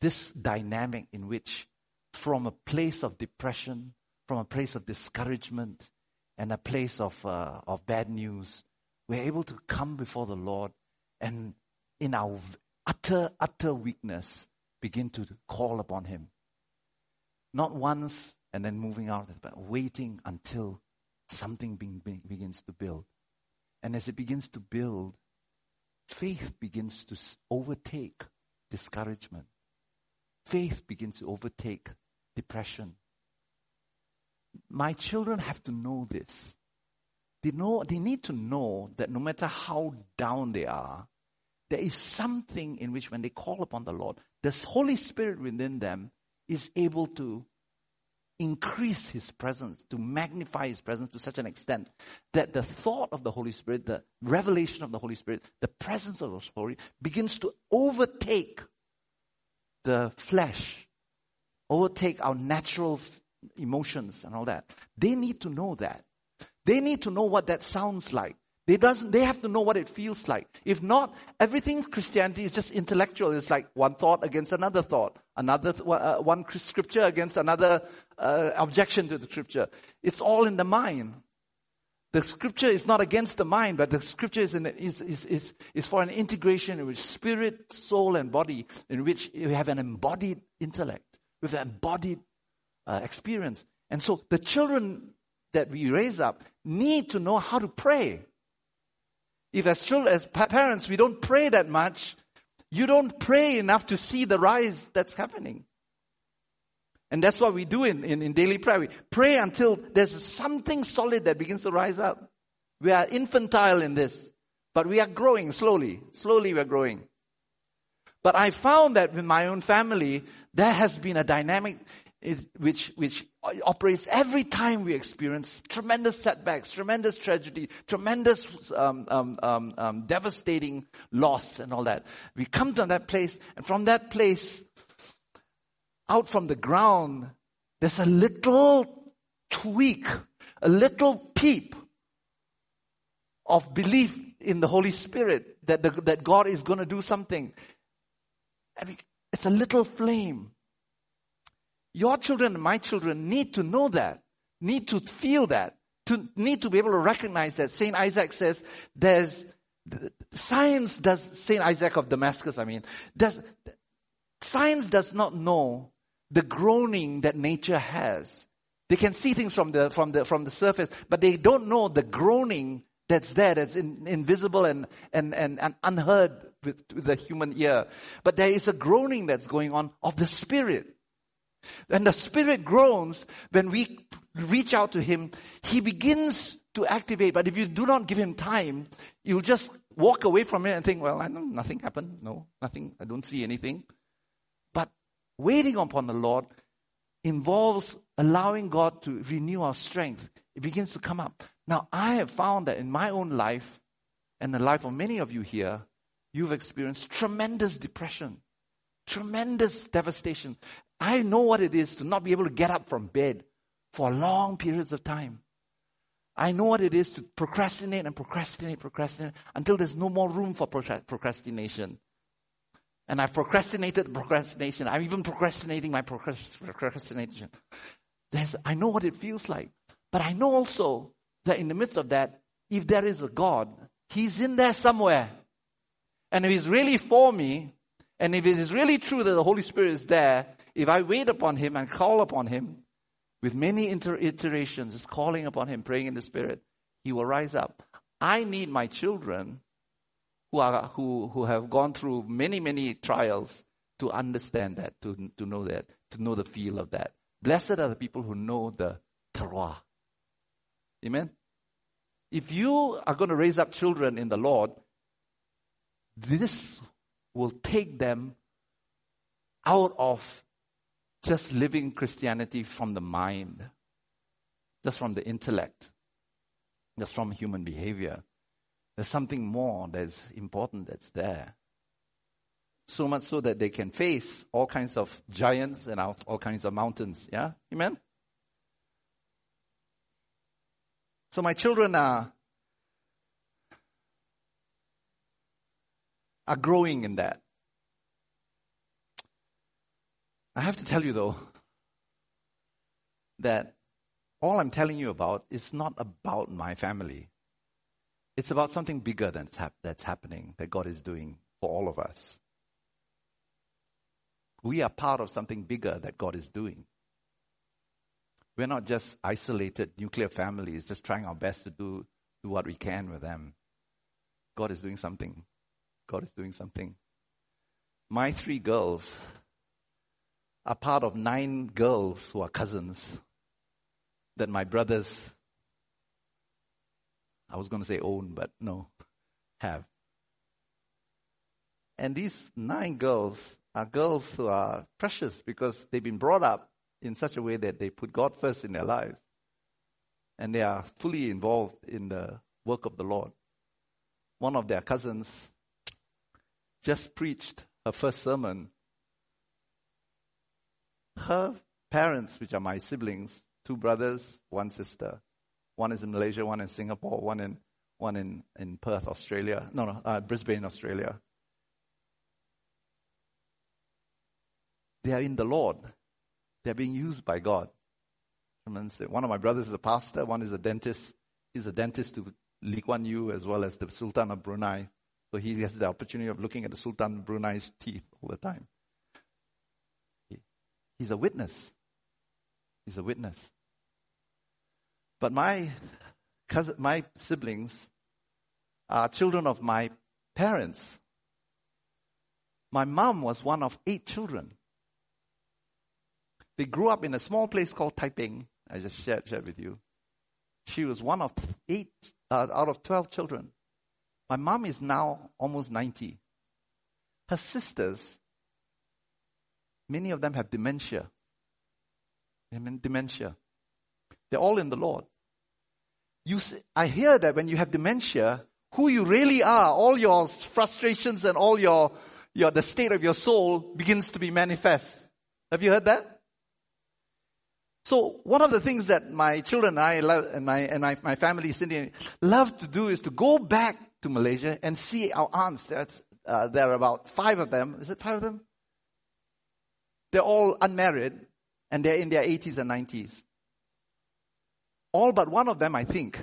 this dynamic in which from a place of depression, from a place of discouragement and a place of, uh, of bad news, we're able to come before the Lord and in our utter, utter weakness begin to call upon Him. Not once and then moving out, but waiting until something begins to build. And as it begins to build, faith begins to overtake discouragement. Faith begins to overtake depression. My children have to know this. They know, they need to know that no matter how down they are, there is something in which when they call upon the Lord, the Holy Spirit within them is able to increase His presence, to magnify His presence to such an extent that the thought of the Holy Spirit, the revelation of the Holy Spirit, the presence of the Holy Spirit begins to overtake the flesh, overtake our natural emotions and all that. They need to know that. They need to know what that sounds like. They doesn't, they have to know what it feels like. If not, everything Christianity is just intellectual. It's like one thought against another thought, another, uh, one scripture against another uh, objection to the scripture. It's all in the mind. The scripture is not against the mind, but the scripture is, in, is, is, is, is for an integration in which spirit, soul, and body, in which you have an embodied intellect, with an embodied uh, experience. And so the children that we raise up need to know how to pray. If as children, as parents, we don't pray that much, you don't pray enough to see the rise that's happening. And that's what we do in, in, in daily prayer. We pray until there's something solid that begins to rise up. We are infantile in this, but we are growing slowly. Slowly we're growing. But I found that with my own family, there has been a dynamic which, which operates every time we experience tremendous setbacks, tremendous tragedy, tremendous um, um, um, um, devastating loss and all that. We come to that place, and from that place, out from the ground, there's a little tweak, a little peep of belief in the Holy Spirit that, the, that God is going to do something. And it's a little flame your children and my children need to know that, need to feel that, to need to be able to recognize that. Saint Isaac says there's science does Saint Isaac of Damascus. I mean, does science does not know the groaning that nature has. They can see things from the from the from the surface, but they don't know the groaning that's there, that's in, invisible and, and, and, and unheard with, with the human ear. But there is a groaning that's going on of the spirit. When the Spirit groans, when we reach out to Him, He begins to activate. But if you do not give Him time, you'll just walk away from it and think, well, I know nothing happened. No, nothing. I don't see anything. But waiting upon the Lord involves allowing God to renew our strength. It begins to come up. Now, I have found that in my own life and the life of many of you here, you've experienced tremendous depression, tremendous devastation. I know what it is to not be able to get up from bed for long periods of time. I know what it is to procrastinate and procrastinate, procrastinate until there's no more room for procrastination. And I've procrastinated procrastination. I'm even procrastinating my procrastination. There's, I know what it feels like. But I know also that in the midst of that, if there is a God, He's in there somewhere. And if He's really for me, and if it is really true that the Holy Spirit is there, if I wait upon Him and call upon Him, with many inter- iterations, just calling upon Him, praying in the Spirit, He will rise up. I need my children who are who who have gone through many many trials to understand that, to to know that, to know the feel of that. Blessed are the people who know the teruah. Amen. If you are going to raise up children in the Lord, this will take them out of just living Christianity from the mind, just from the intellect, just from human behavior. There's something more that's important that's there. So much so that they can face all kinds of giants and all kinds of mountains. Yeah? Amen? So my children are, are growing in that. I have to tell you though, that all I'm telling you about is not about my family. It's about something bigger that's, hap- that's happening, that God is doing for all of us. We are part of something bigger that God is doing. We're not just isolated nuclear families, just trying our best to do, do what we can with them. God is doing something. God is doing something. My three girls are part of nine girls who are cousins that my brothers I was going to say own, but no, have. And these nine girls are girls who are precious because they've been brought up in such a way that they put God first in their lives. And they are fully involved in the work of the Lord. One of their cousins just preached her first sermon. Her parents, which are my siblings, two brothers, one sister, one is in Malaysia, one in Singapore, one in one in, in Perth, Australia. No, no, uh, Brisbane, Australia. They are in the Lord. They are being used by God. One of my brothers is a pastor, one is a dentist. He's a dentist to Lee Kuan Yew as well as the Sultan of Brunei. So he has the opportunity of looking at the Sultan of Brunei's teeth all the time. He's a witness. He's a witness. But my cousin, my siblings are children of my parents. My mom was one of eight children. They grew up in a small place called Taiping. I just shared, shared with you. She was one of eight uh, out of 12 children. My mom is now almost 90. Her sisters, many of them have dementia. I mean, dementia. They're all in the Lord. You, I hear that when you have dementia, who you really are, all your frustrations and all your, your, the state of your soul begins to be manifest. Have you heard that? So one of the things that my children and I love, and my, and my, my family, Cindy, love to do is to go back to Malaysia and see our aunts. There's, uh, there are about five of them. Is it five of them? They're all unmarried and they're in their 80s and 90s. All but one of them, I think,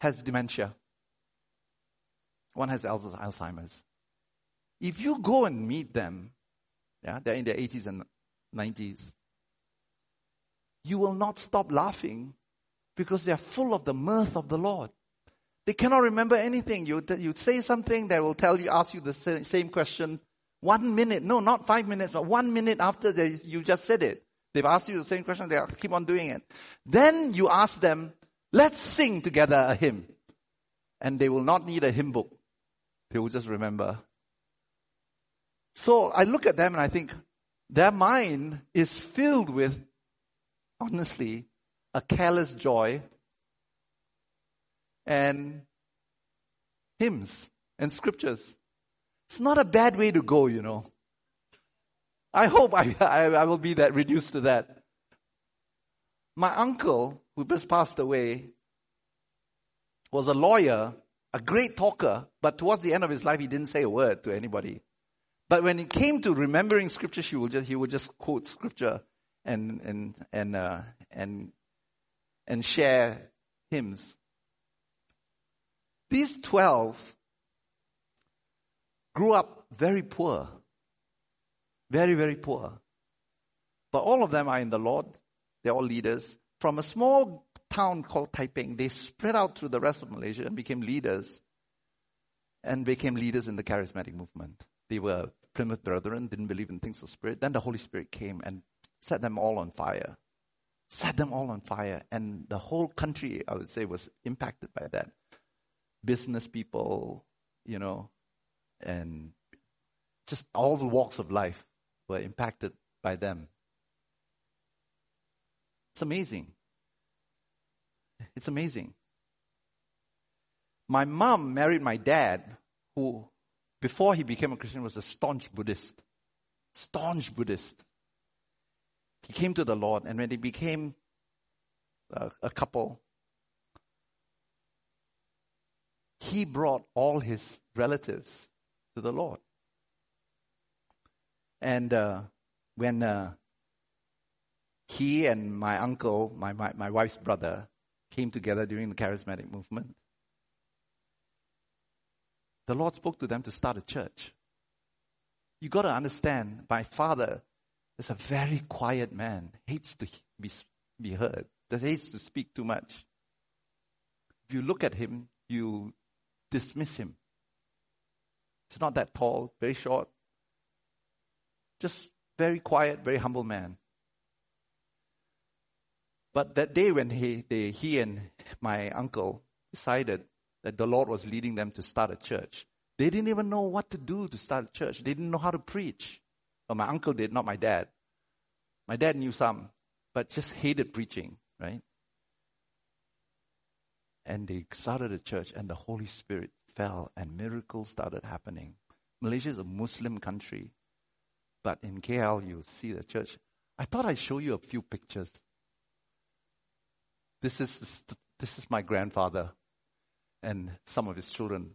has dementia. One has Alzheimer's. If you go and meet them, yeah, they're in their 80s and 90s, you will not stop laughing because they are full of the mirth of the Lord. They cannot remember anything. You, you say something, they will tell you, ask you the same question one minute, no, not five minutes, but one minute after they, you just said it. They've asked you the same question, they keep on doing it. Then you ask them, let's sing together a hymn. And they will not need a hymn book. They will just remember. So I look at them and I think their mind is filled with, honestly, a careless joy and hymns. and scriptures. It's not a bad way to go, you know. I hope I, I, I will be that reduced to that. My uncle, who just passed away, was a lawyer, a great talker, but towards the end of his life, he didn't say a word to anybody. But when it came to remembering scripture, he would just, he would just quote scripture and, and, and, uh, and, and share hymns. These 12 grew up very poor. Very, very poor. But all of them are in the Lord. They're all leaders. From a small town called Taiping, they spread out through the rest of Malaysia and became leaders. And became leaders in the charismatic movement. They were Plymouth Brethren, didn't believe in things of spirit. Then the Holy Spirit came and set them all on fire. Set them all on fire. And the whole country, I would say, was impacted by that. Business people, you know, and just all the walks of life were impacted by them. It's amazing. It's amazing. My mom married my dad, who, before he became a Christian, was a staunch Buddhist. Staunch Buddhist. He came to the Lord, and when they became a, a couple, he brought all his relatives to the Lord. And uh, when uh, he and my uncle, my, my, my wife's brother, came together during the charismatic movement, the Lord spoke to them to start a church. You got to understand, my father is a very quiet man, hates to be, be heard, hates to speak too much. If you look at him, you dismiss him. He's not that tall, very short, just very quiet, very humble man. But that day when he, they, he and my uncle decided that the Lord was leading them to start a church, they didn't even know what to do to start a church. They didn't know how to preach. Well, my uncle did, not my dad. My dad knew some, but just hated preaching, right? And they started a church, and the Holy Spirit fell, and miracles started happening. Malaysia is a Muslim country. But in KL, you see the church. I thought I'd show you a few pictures. This is, this is my grandfather and some of his children.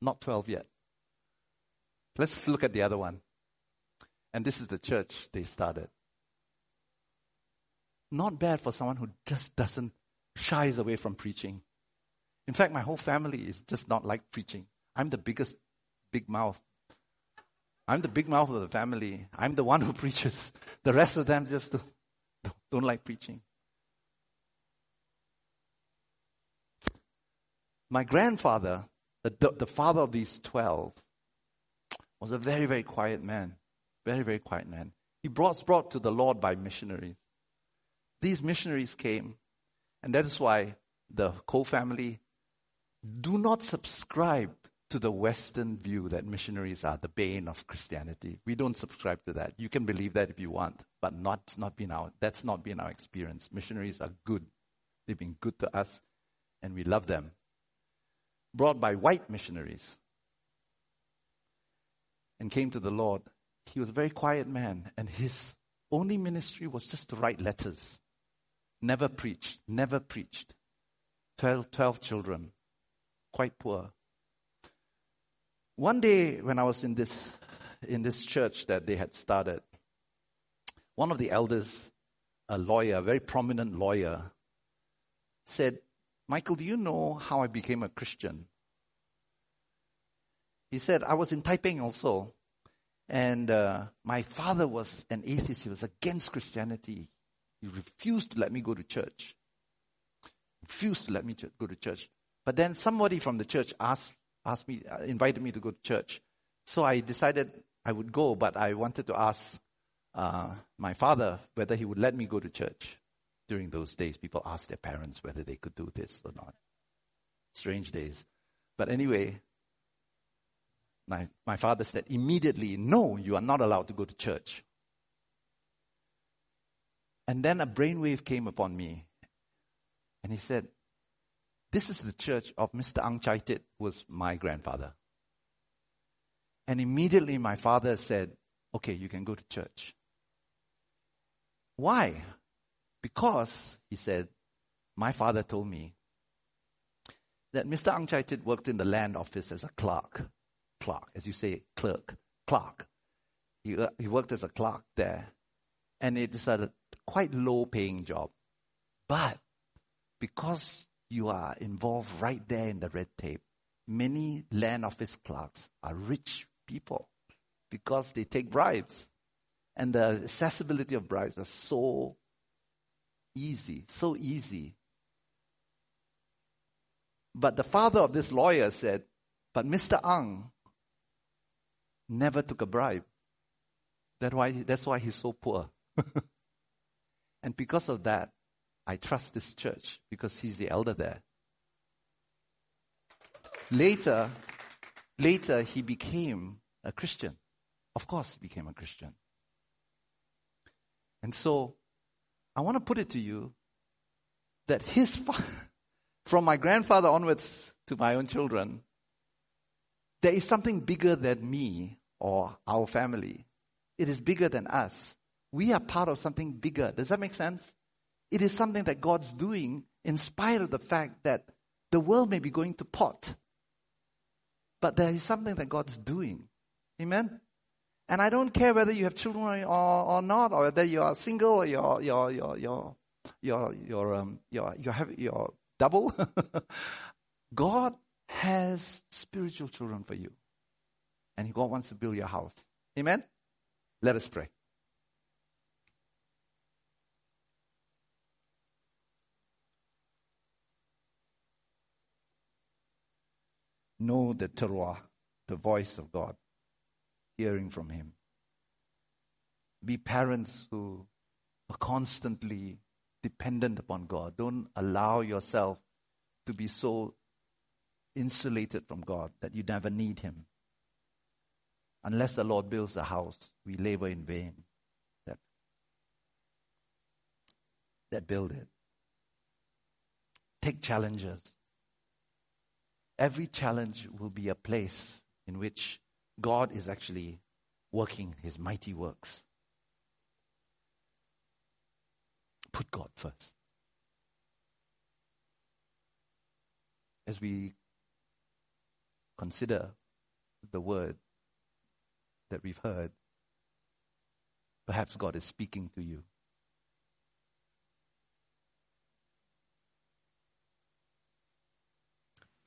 Not 12 yet. Let's look at the other one. And this is the church they started. Not bad for someone who just doesn't shies away from preaching. In fact, my whole family is just not like preaching. I'm the biggest big mouth I'm the big mouth of the family. I'm the one who preaches. The rest of them just don't, don't like preaching. My grandfather, the, the father of these 12, was a very, very quiet man. Very, very quiet man. He brought, brought to the Lord by missionaries. These missionaries came, and that is why the Ko family do not subscribe to the Western view that missionaries are the bane of Christianity. We don't subscribe to that. You can believe that if you want, but not, not been our, that's not been our experience. Missionaries are good. They've been good to us, and we love them. Brought by white missionaries and came to the Lord. He was a very quiet man, and his only ministry was just to write letters. Never preached, never preached. Twelve, 12 children, quite poor. One day when I was in this, in this church that they had started, one of the elders, a lawyer, a very prominent lawyer, said, Michael, do you know how I became a Christian? He said, I was in Taiping also. And uh, my father was an atheist. He was against Christianity. He refused to let me go to church. Refused to let me go to church. But then somebody from the church asked asked me, uh, invited me to go to church. So I decided I would go, but I wanted to ask uh, my father whether he would let me go to church. During those days, people asked their parents whether they could do this or not. Strange days. But anyway, my, my father said immediately, no, you are not allowed to go to church. And then a brainwave came upon me. And he said, this is the church of Mr. Ang Chai Tit, who was my grandfather. And immediately my father said, okay, you can go to church. Why? Because, he said, my father told me that Mr. Ang Chai Tit worked in the land office as a clerk. Clerk, as you say, clerk, clerk. He, uh, he worked as a clerk there. And it is a quite low paying job. But because you are involved right there in the red tape, many land office clerks are rich people because they take bribes. And the accessibility of bribes is so easy, so easy. But the father of this lawyer said, but Mr. Ang never took a bribe. That why, that's why he's so poor. and because of that, I trust this church because he's the elder there. Later, later he became a Christian. Of course, he became a Christian. And so, I want to put it to you that his, from my grandfather onwards to my own children, there is something bigger than me or our family. It is bigger than us. We are part of something bigger. Does that make sense? It is something that God's doing in spite of the fact that the world may be going to pot. But there is something that God's doing. Amen? And I don't care whether you have children or, or not, or whether you are single or you're, you're, you're, you're, you're, you're, um, you're, you're, have, you're double. God has spiritual children for you. And God wants to build your house. Amen? Let us pray. Know the Torah, the voice of God, hearing from Him. Be parents who are constantly dependent upon God. Don't allow yourself to be so insulated from God that you never need Him. Unless the Lord builds a house, we labor in vain that, that build it. Take challenges. Every challenge will be a place in which God is actually working his mighty works. Put God first. As we consider the word that we've heard, perhaps God is speaking to you.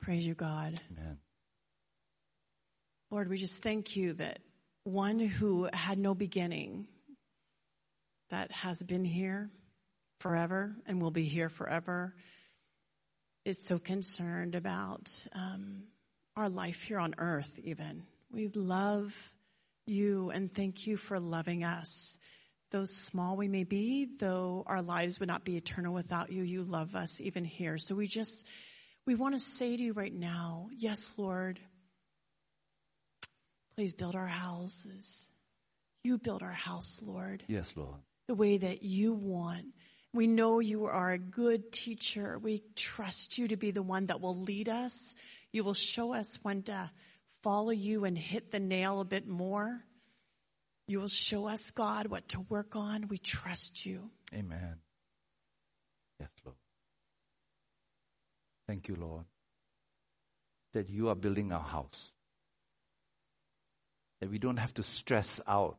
Praise you, God. Amen. Lord, we just thank you that one who had no beginning, that has been here forever and will be here forever, is so concerned about um, our life here on earth, even. We love you and thank you for loving us. Though small we may be, though our lives would not be eternal without you, you love us even here. So we just, we want to say to you right now, yes, Lord, please build our houses. You build our house, Lord. Yes, Lord. The way that you want. We know you are a good teacher. We trust you to be the one that will lead us. You will show us when to follow you and hit the nail a bit more. You will show us, God, what to work on. We trust you. Amen. Yes, Lord. Thank you, Lord, that you are building our house. That we don't have to stress out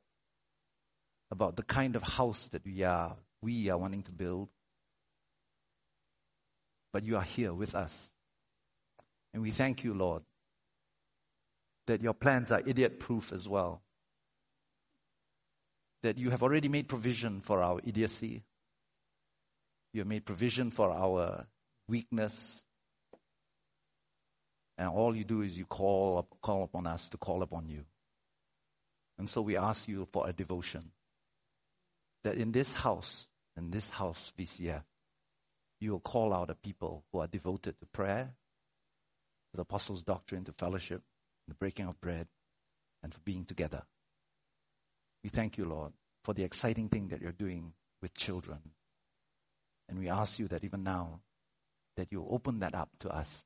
about the kind of house that we are we are wanting to build. But you are here with us. And we thank you, Lord, that your plans are idiot proof as well. That you have already made provision for our idiocy. You have made provision for our weakness. And all you do is you call, call upon us to call upon you. And so we ask you for a devotion. That in this house, in this house, this year, you will call out a people who are devoted to prayer, to the apostles' doctrine, to fellowship, the breaking of bread, and for being together. We thank you, Lord, for the exciting thing that you're doing with children. And we ask you that even now, that you open that up to us.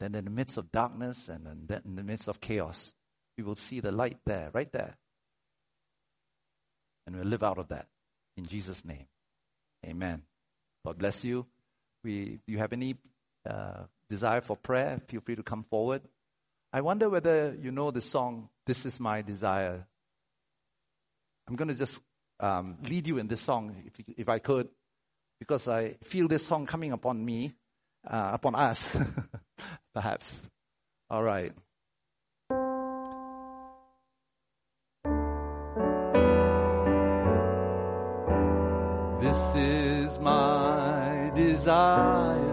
That in the midst of darkness and in the midst of chaos, we will see the light there, right there. And we'll live out of that. In Jesus' name. Amen. God bless you. We, you have any uh, desire for prayer? Feel free to come forward. I wonder whether you know the song, This Is My Desire. I'm going to just um, lead you in this song, if, if I could, because I feel this song coming upon me, uh, upon us, perhaps. All right. This is my desire